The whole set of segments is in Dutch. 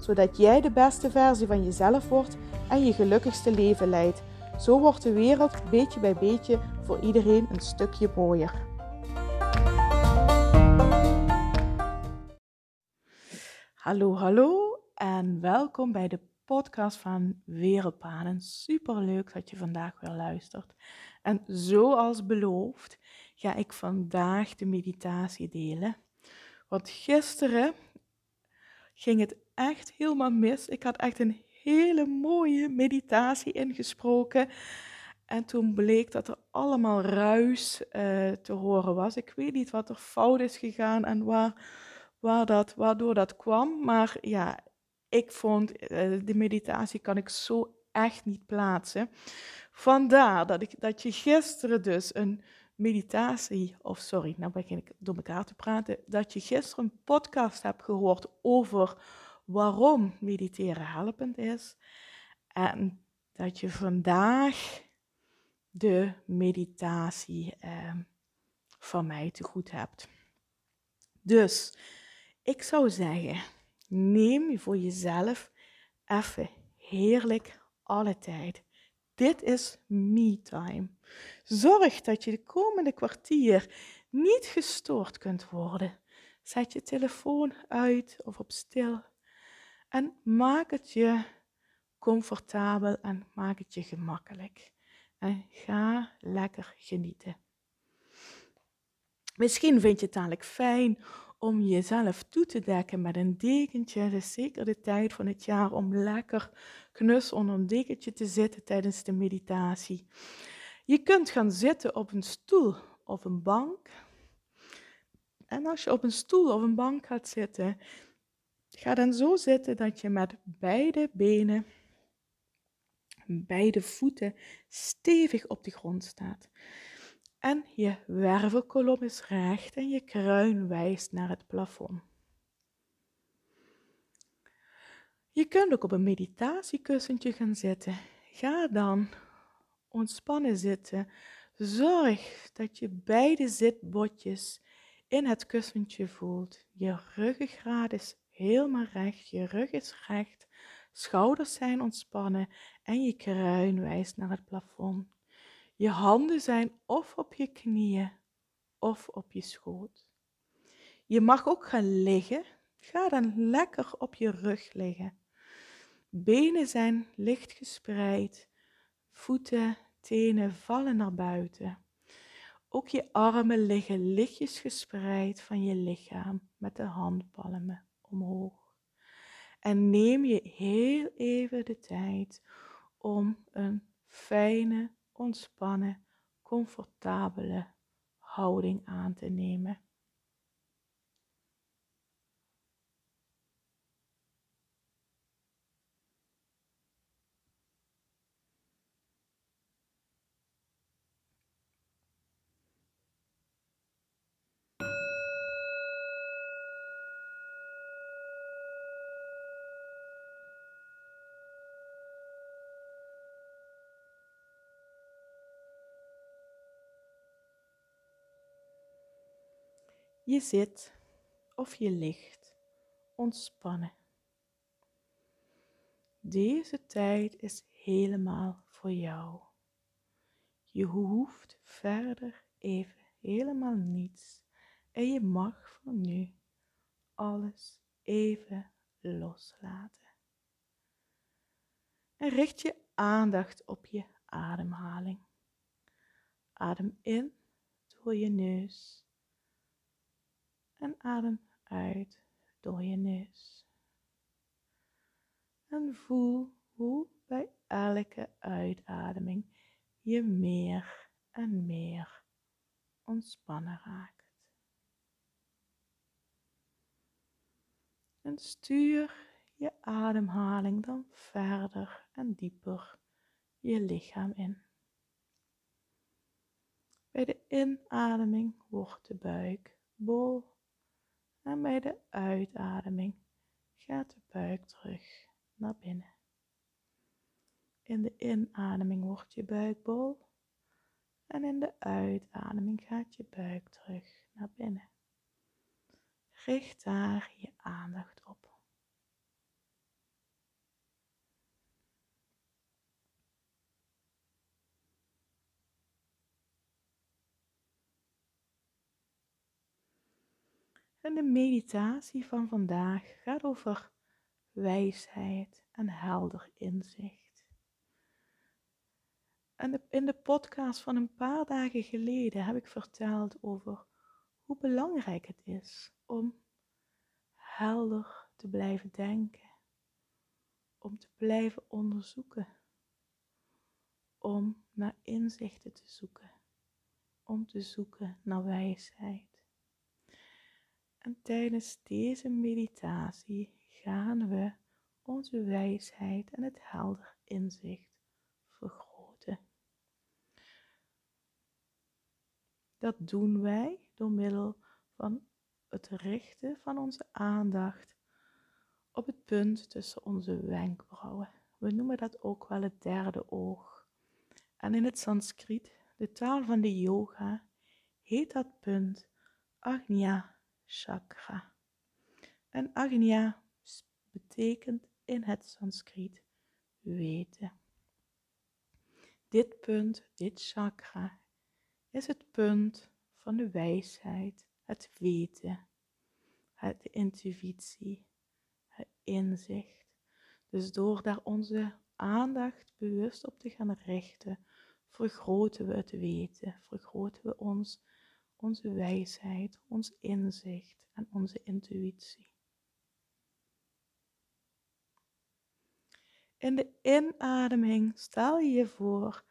zodat jij de beste versie van jezelf wordt en je gelukkigste leven leidt. Zo wordt de wereld beetje bij beetje voor iedereen een stukje mooier. Hallo, hallo en welkom bij de podcast van Wereldpaden. Super leuk dat je vandaag weer luistert. En zoals beloofd ga ik vandaag de meditatie delen. Want gisteren ging het echt helemaal mis. Ik had echt een hele mooie meditatie ingesproken. En toen bleek dat er allemaal ruis uh, te horen was. Ik weet niet wat er fout is gegaan en waar, waar dat, waardoor dat kwam. Maar ja, ik vond uh, de meditatie kan ik zo echt niet plaatsen. Vandaar dat, ik, dat je gisteren dus een meditatie, of sorry, nou begin ik door elkaar te praten, dat je gisteren een podcast hebt gehoord over waarom mediteren helpend is. En dat je vandaag de meditatie eh, van mij te goed hebt. Dus ik zou zeggen, neem voor jezelf even heerlijk alle tijd. Dit is me-time. Zorg dat je de komende kwartier niet gestoord kunt worden. Zet je telefoon uit of op stil en maak het je comfortabel en maak het je gemakkelijk. En ga lekker genieten. Misschien vind je het dadelijk fijn om jezelf toe te dekken met een dekentje. Het is zeker de tijd van het jaar om lekker knus onder een dekentje te zitten tijdens de meditatie. Je kunt gaan zitten op een stoel of een bank. En als je op een stoel of een bank gaat zitten, Ga dan zo zitten dat je met beide benen, beide voeten stevig op de grond staat. En je wervelkolom is recht en je kruin wijst naar het plafond. Je kunt ook op een meditatiekussentje gaan zitten. Ga dan ontspannen zitten. Zorg dat je beide zitbotjes in het kussentje voelt. Je ruggengraat is helemaal recht, je rug is recht, schouders zijn ontspannen en je kruin wijst naar het plafond. Je handen zijn of op je knieën of op je schoot. Je mag ook gaan liggen. Ga dan lekker op je rug liggen. Benen zijn licht gespreid, voeten, tenen vallen naar buiten. Ook je armen liggen lichtjes gespreid van je lichaam met de handpalmen omhoog. En neem je heel even de tijd om een fijne, ontspannen, comfortabele houding aan te nemen. Je zit of je ligt ontspannen. Deze tijd is helemaal voor jou. Je hoeft verder even helemaal niets en je mag voor nu alles even loslaten. En richt je aandacht op je ademhaling. Adem in door je neus en adem uit door je neus. En voel hoe bij elke uitademing je meer en meer ontspannen raakt. En stuur je ademhaling dan verder en dieper je lichaam in. Bij de inademing wordt de buik bol en bij de uitademing gaat de buik terug naar binnen. In de inademing wordt je buik bol en in de uitademing gaat je buik terug naar binnen. Richt daar je aandacht op. En de meditatie van vandaag gaat over wijsheid en helder inzicht. En in de podcast van een paar dagen geleden heb ik verteld over hoe belangrijk het is om helder te blijven denken, om te blijven onderzoeken, om naar inzichten te zoeken, om te zoeken naar wijsheid. En tijdens deze meditatie gaan we onze wijsheid en het helder inzicht vergroten. Dat doen wij door middel van het richten van onze aandacht op het punt tussen onze wenkbrauwen. We noemen dat ook wel het derde oog. En in het Sanskriet, de taal van de yoga, heet dat punt Agnya chakra. En Agnya betekent in het Sanskriet weten. Dit punt, dit chakra, is het punt van de wijsheid, het weten, het intuïtie, het inzicht. Dus door daar onze aandacht bewust op te gaan richten, vergroten we het weten, vergroten we ons onze wijsheid, ons inzicht en onze intuïtie. In de inademing stel je je voor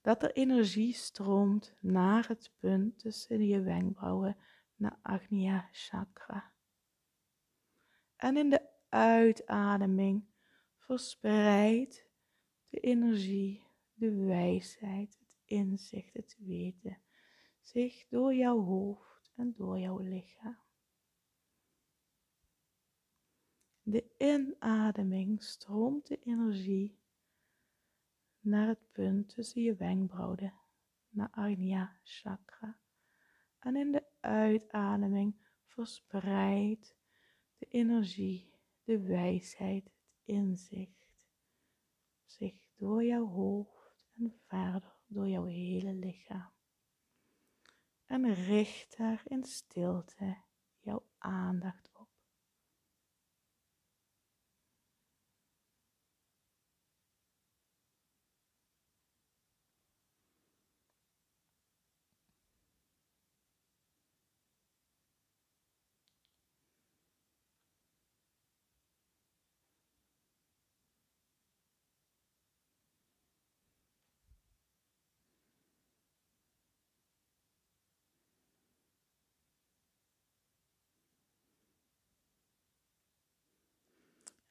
dat er energie stroomt naar het punt tussen je wenkbrauwen, naar Agnya Chakra. En in de uitademing verspreidt de energie, de wijsheid, het inzicht, het weten zich door jouw hoofd en door jouw lichaam. De inademing stroomt de energie naar het punt tussen je wenkbrauwen, naar Agnya chakra. En in de uitademing verspreidt de energie, de wijsheid, het inzicht zich door jouw hoofd en verder door jouw hele lichaam en richt daar in stilte. Jouw aandacht op.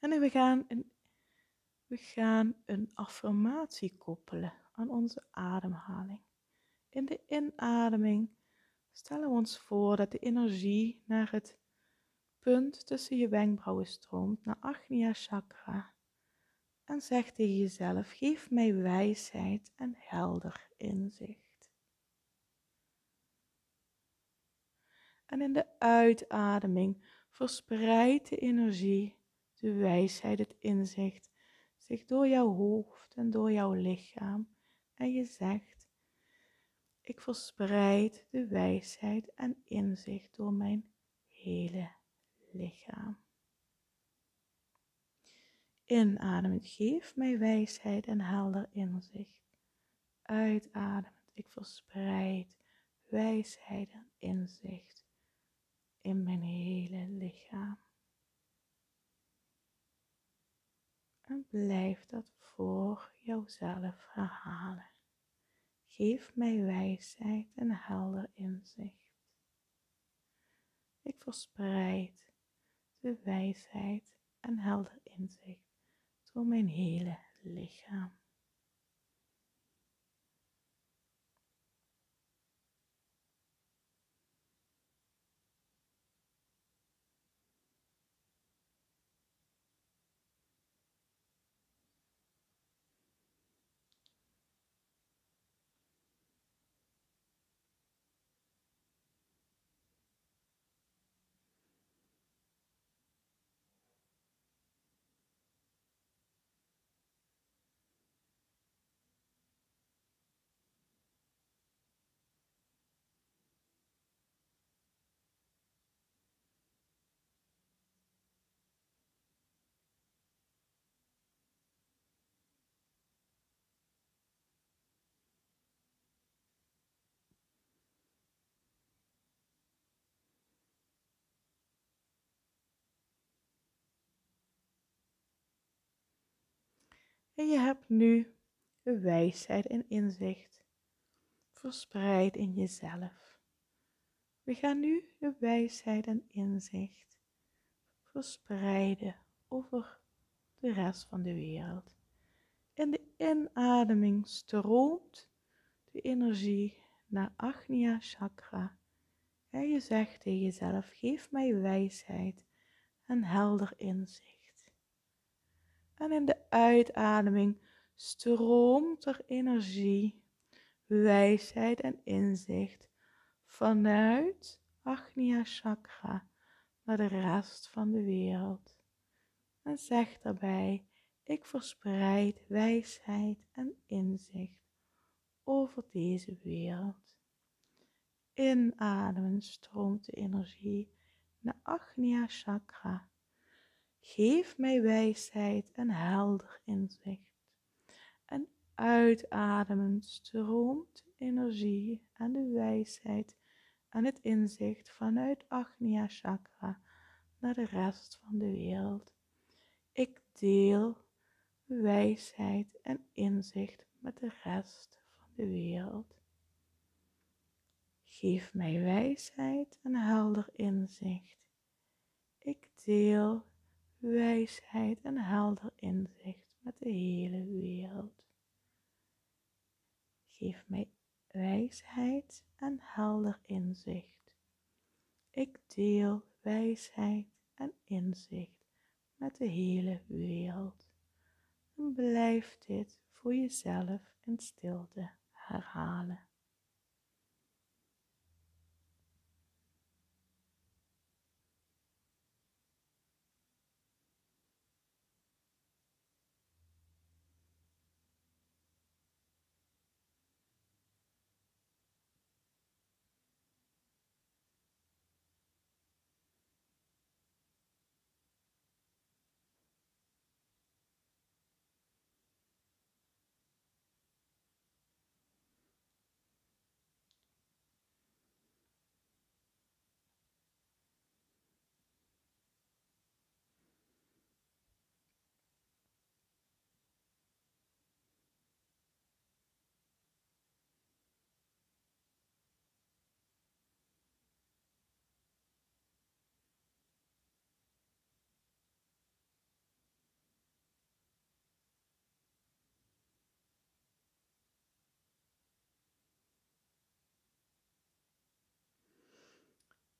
En we gaan, een, we gaan een affirmatie koppelen aan onze ademhaling. In de inademing stellen we ons voor dat de energie naar het punt tussen je wenkbrauwen stroomt, naar Agnya Chakra. En zeg tegen jezelf, geef mij wijsheid en helder inzicht. En in de uitademing verspreidt de energie de wijsheid, het inzicht zich door jouw hoofd en door jouw lichaam. En je zegt, ik verspreid de wijsheid en inzicht door mijn hele lichaam. Inademend, geef mij wijsheid en helder inzicht. Uitademend, ik verspreid wijsheid en inzicht in mijn hele lichaam. En blijf dat voor jouzelf herhalen. Geef mij wijsheid en helder inzicht. Ik verspreid de wijsheid en helder inzicht door mijn hele lichaam. En je hebt nu wijsheid en inzicht verspreid in jezelf. We gaan nu de wijsheid en inzicht verspreiden over de rest van de wereld. In de inademing stroomt de energie naar Agnya Chakra. En je zegt tegen jezelf, geef mij wijsheid en helder inzicht. En in de uitademing stroomt er energie, wijsheid en inzicht vanuit Agnya Chakra naar de rest van de wereld. En zeg daarbij, ik verspreid wijsheid en inzicht over deze wereld. Inademen stroomt de energie naar Agnya Chakra. Geef mij wijsheid en helder inzicht. En uitademen stroomt energie en de wijsheid en het inzicht vanuit Agnya Chakra naar de rest van de wereld. Ik deel wijsheid en inzicht met de rest van de wereld. Geef mij wijsheid en helder inzicht. Ik deel wijsheid en helder inzicht met de hele wereld. Geef mij wijsheid en helder inzicht. Ik deel wijsheid en inzicht met de hele wereld. En blijf dit voor jezelf in stilte herhalen.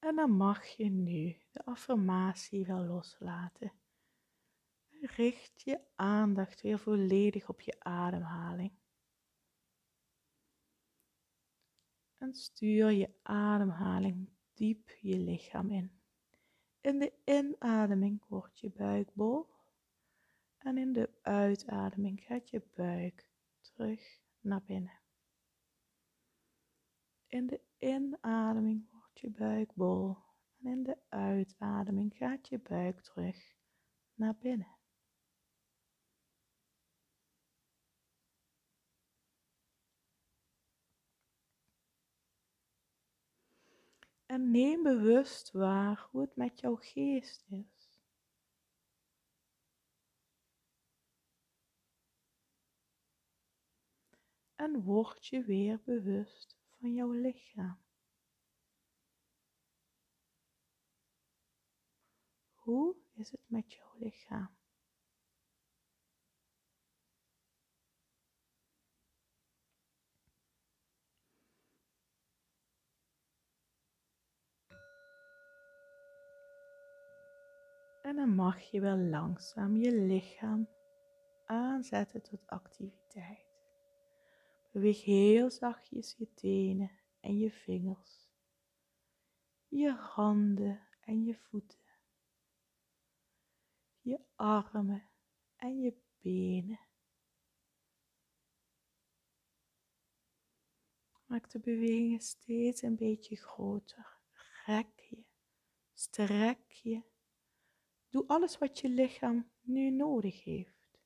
En dan mag je nu de affirmatie wel loslaten. Richt je aandacht weer volledig op je ademhaling. En stuur je ademhaling diep je lichaam in. In de inademing wordt je buik bol. En in de uitademing gaat je buik terug naar binnen. In de inademing je buik bol en in de uitademing gaat je buik terug naar binnen. En neem bewust waar hoe het met jouw geest is. En word je weer bewust van jouw lichaam. Hoe is het met jouw lichaam? En dan mag je wel langzaam je lichaam aanzetten tot activiteit. Beweeg heel zachtjes je tenen en je vingers, je handen en je voeten je armen en je benen. Maak de bewegingen steeds een beetje groter. Rek je, strek je. Doe alles wat je lichaam nu nodig heeft.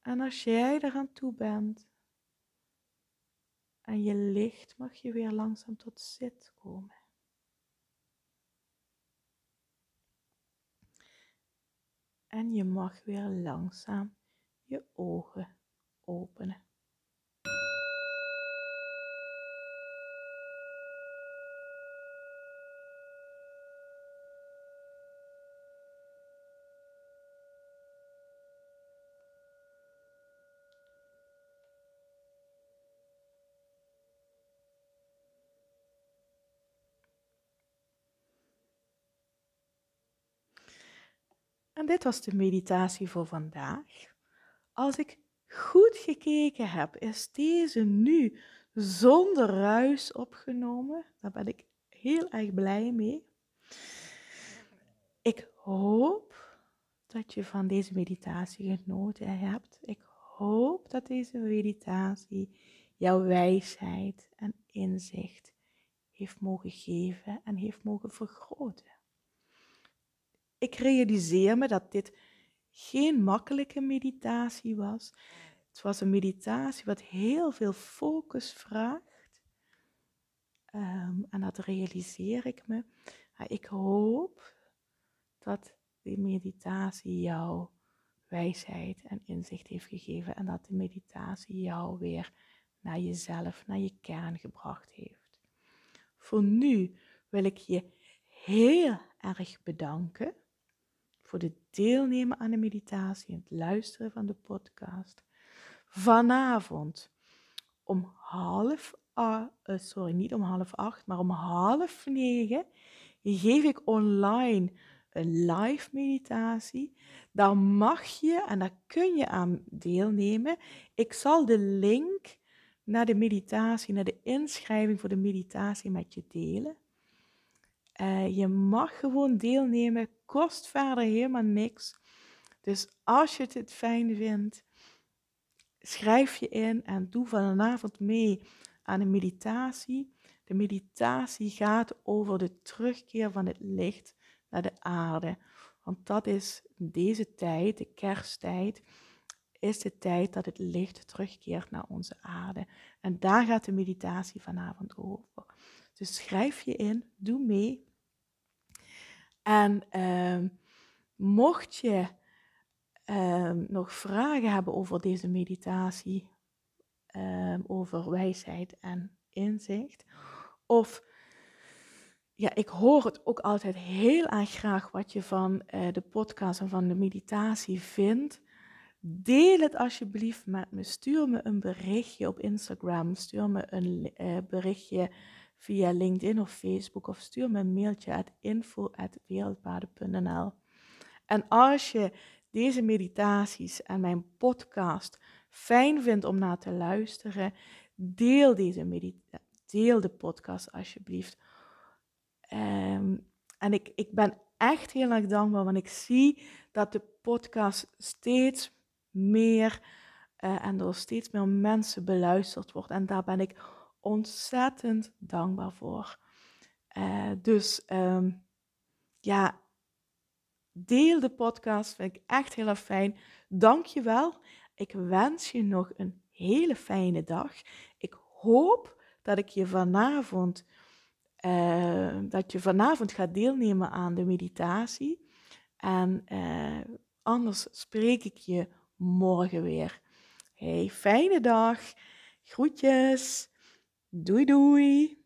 En als jij eraan toe bent en je ligt, mag je weer langzaam tot zit komen. En je mag weer langzaam je ogen openen. En dit was de meditatie voor vandaag. Als ik goed gekeken heb, is deze nu zonder ruis opgenomen. Daar ben ik heel erg blij mee. Ik hoop dat je van deze meditatie genoten hebt. Ik hoop dat deze meditatie jouw wijsheid en inzicht heeft mogen geven en heeft mogen vergroten ik realiseer me dat dit geen makkelijke meditatie was. Het was een meditatie wat heel veel focus vraagt. Ehm, en dat realiseer ik me. ik hoop dat die meditatie jou wijsheid en inzicht heeft gegeven. En dat de meditatie jou weer naar jezelf, naar je kern gebracht heeft. Voor nu wil ik je heel erg bedanken voor het deelnemen aan de meditatie en het luisteren van de podcast. Vanavond om half, uh, sorry, niet om half acht, maar om half negen geef ik online een live meditatie. Daar mag je en daar kun je aan deelnemen. Ik zal de link naar de meditatie, naar de inschrijving voor de meditatie met je delen. Uh, je mag gewoon deelnemen, kost verder helemaal niks. Dus als je het fijn vindt, schrijf je in en doe vanavond mee aan een meditatie. De meditatie gaat over de terugkeer van het licht naar de aarde. Want dat is deze tijd, de kersttijd, is de tijd dat het licht terugkeert naar onze aarde. En daar gaat de meditatie vanavond over. Dus schrijf je in, doe mee. En uh, mocht je uh, nog vragen hebben over deze meditatie, uh, over wijsheid en inzicht, of ja, ik hoor het ook altijd heel erg graag wat je van uh, de podcast en van de meditatie vindt. Deel het alsjeblieft met me. Stuur me een berichtje op Instagram. Stuur me een uh, berichtje via LinkedIn of Facebook of stuur me een mailtje at info.wereldpaden.nl. En als je deze meditaties en mijn podcast fijn vindt om naar te luisteren, deel deze meditatie, deel de podcast alsjeblieft. Um, en ik, ik ben echt heel erg dankbaar, want ik zie dat de podcast steeds meer uh, en door steeds meer mensen beluisterd wordt. En daar ben ik ontzettend dankbaar voor. Uh, dus um, ja, deel de podcast, vind ik echt heel erg fijn. Dank je wel. Ik wens je nog een hele fijne dag. Ik hoop dat ik je vanavond, uh, dat je vanavond gaat deelnemen aan de meditatie. En uh, anders spreek ik je morgen weer. Hey, fijne dag. Groetjes. Doei doei!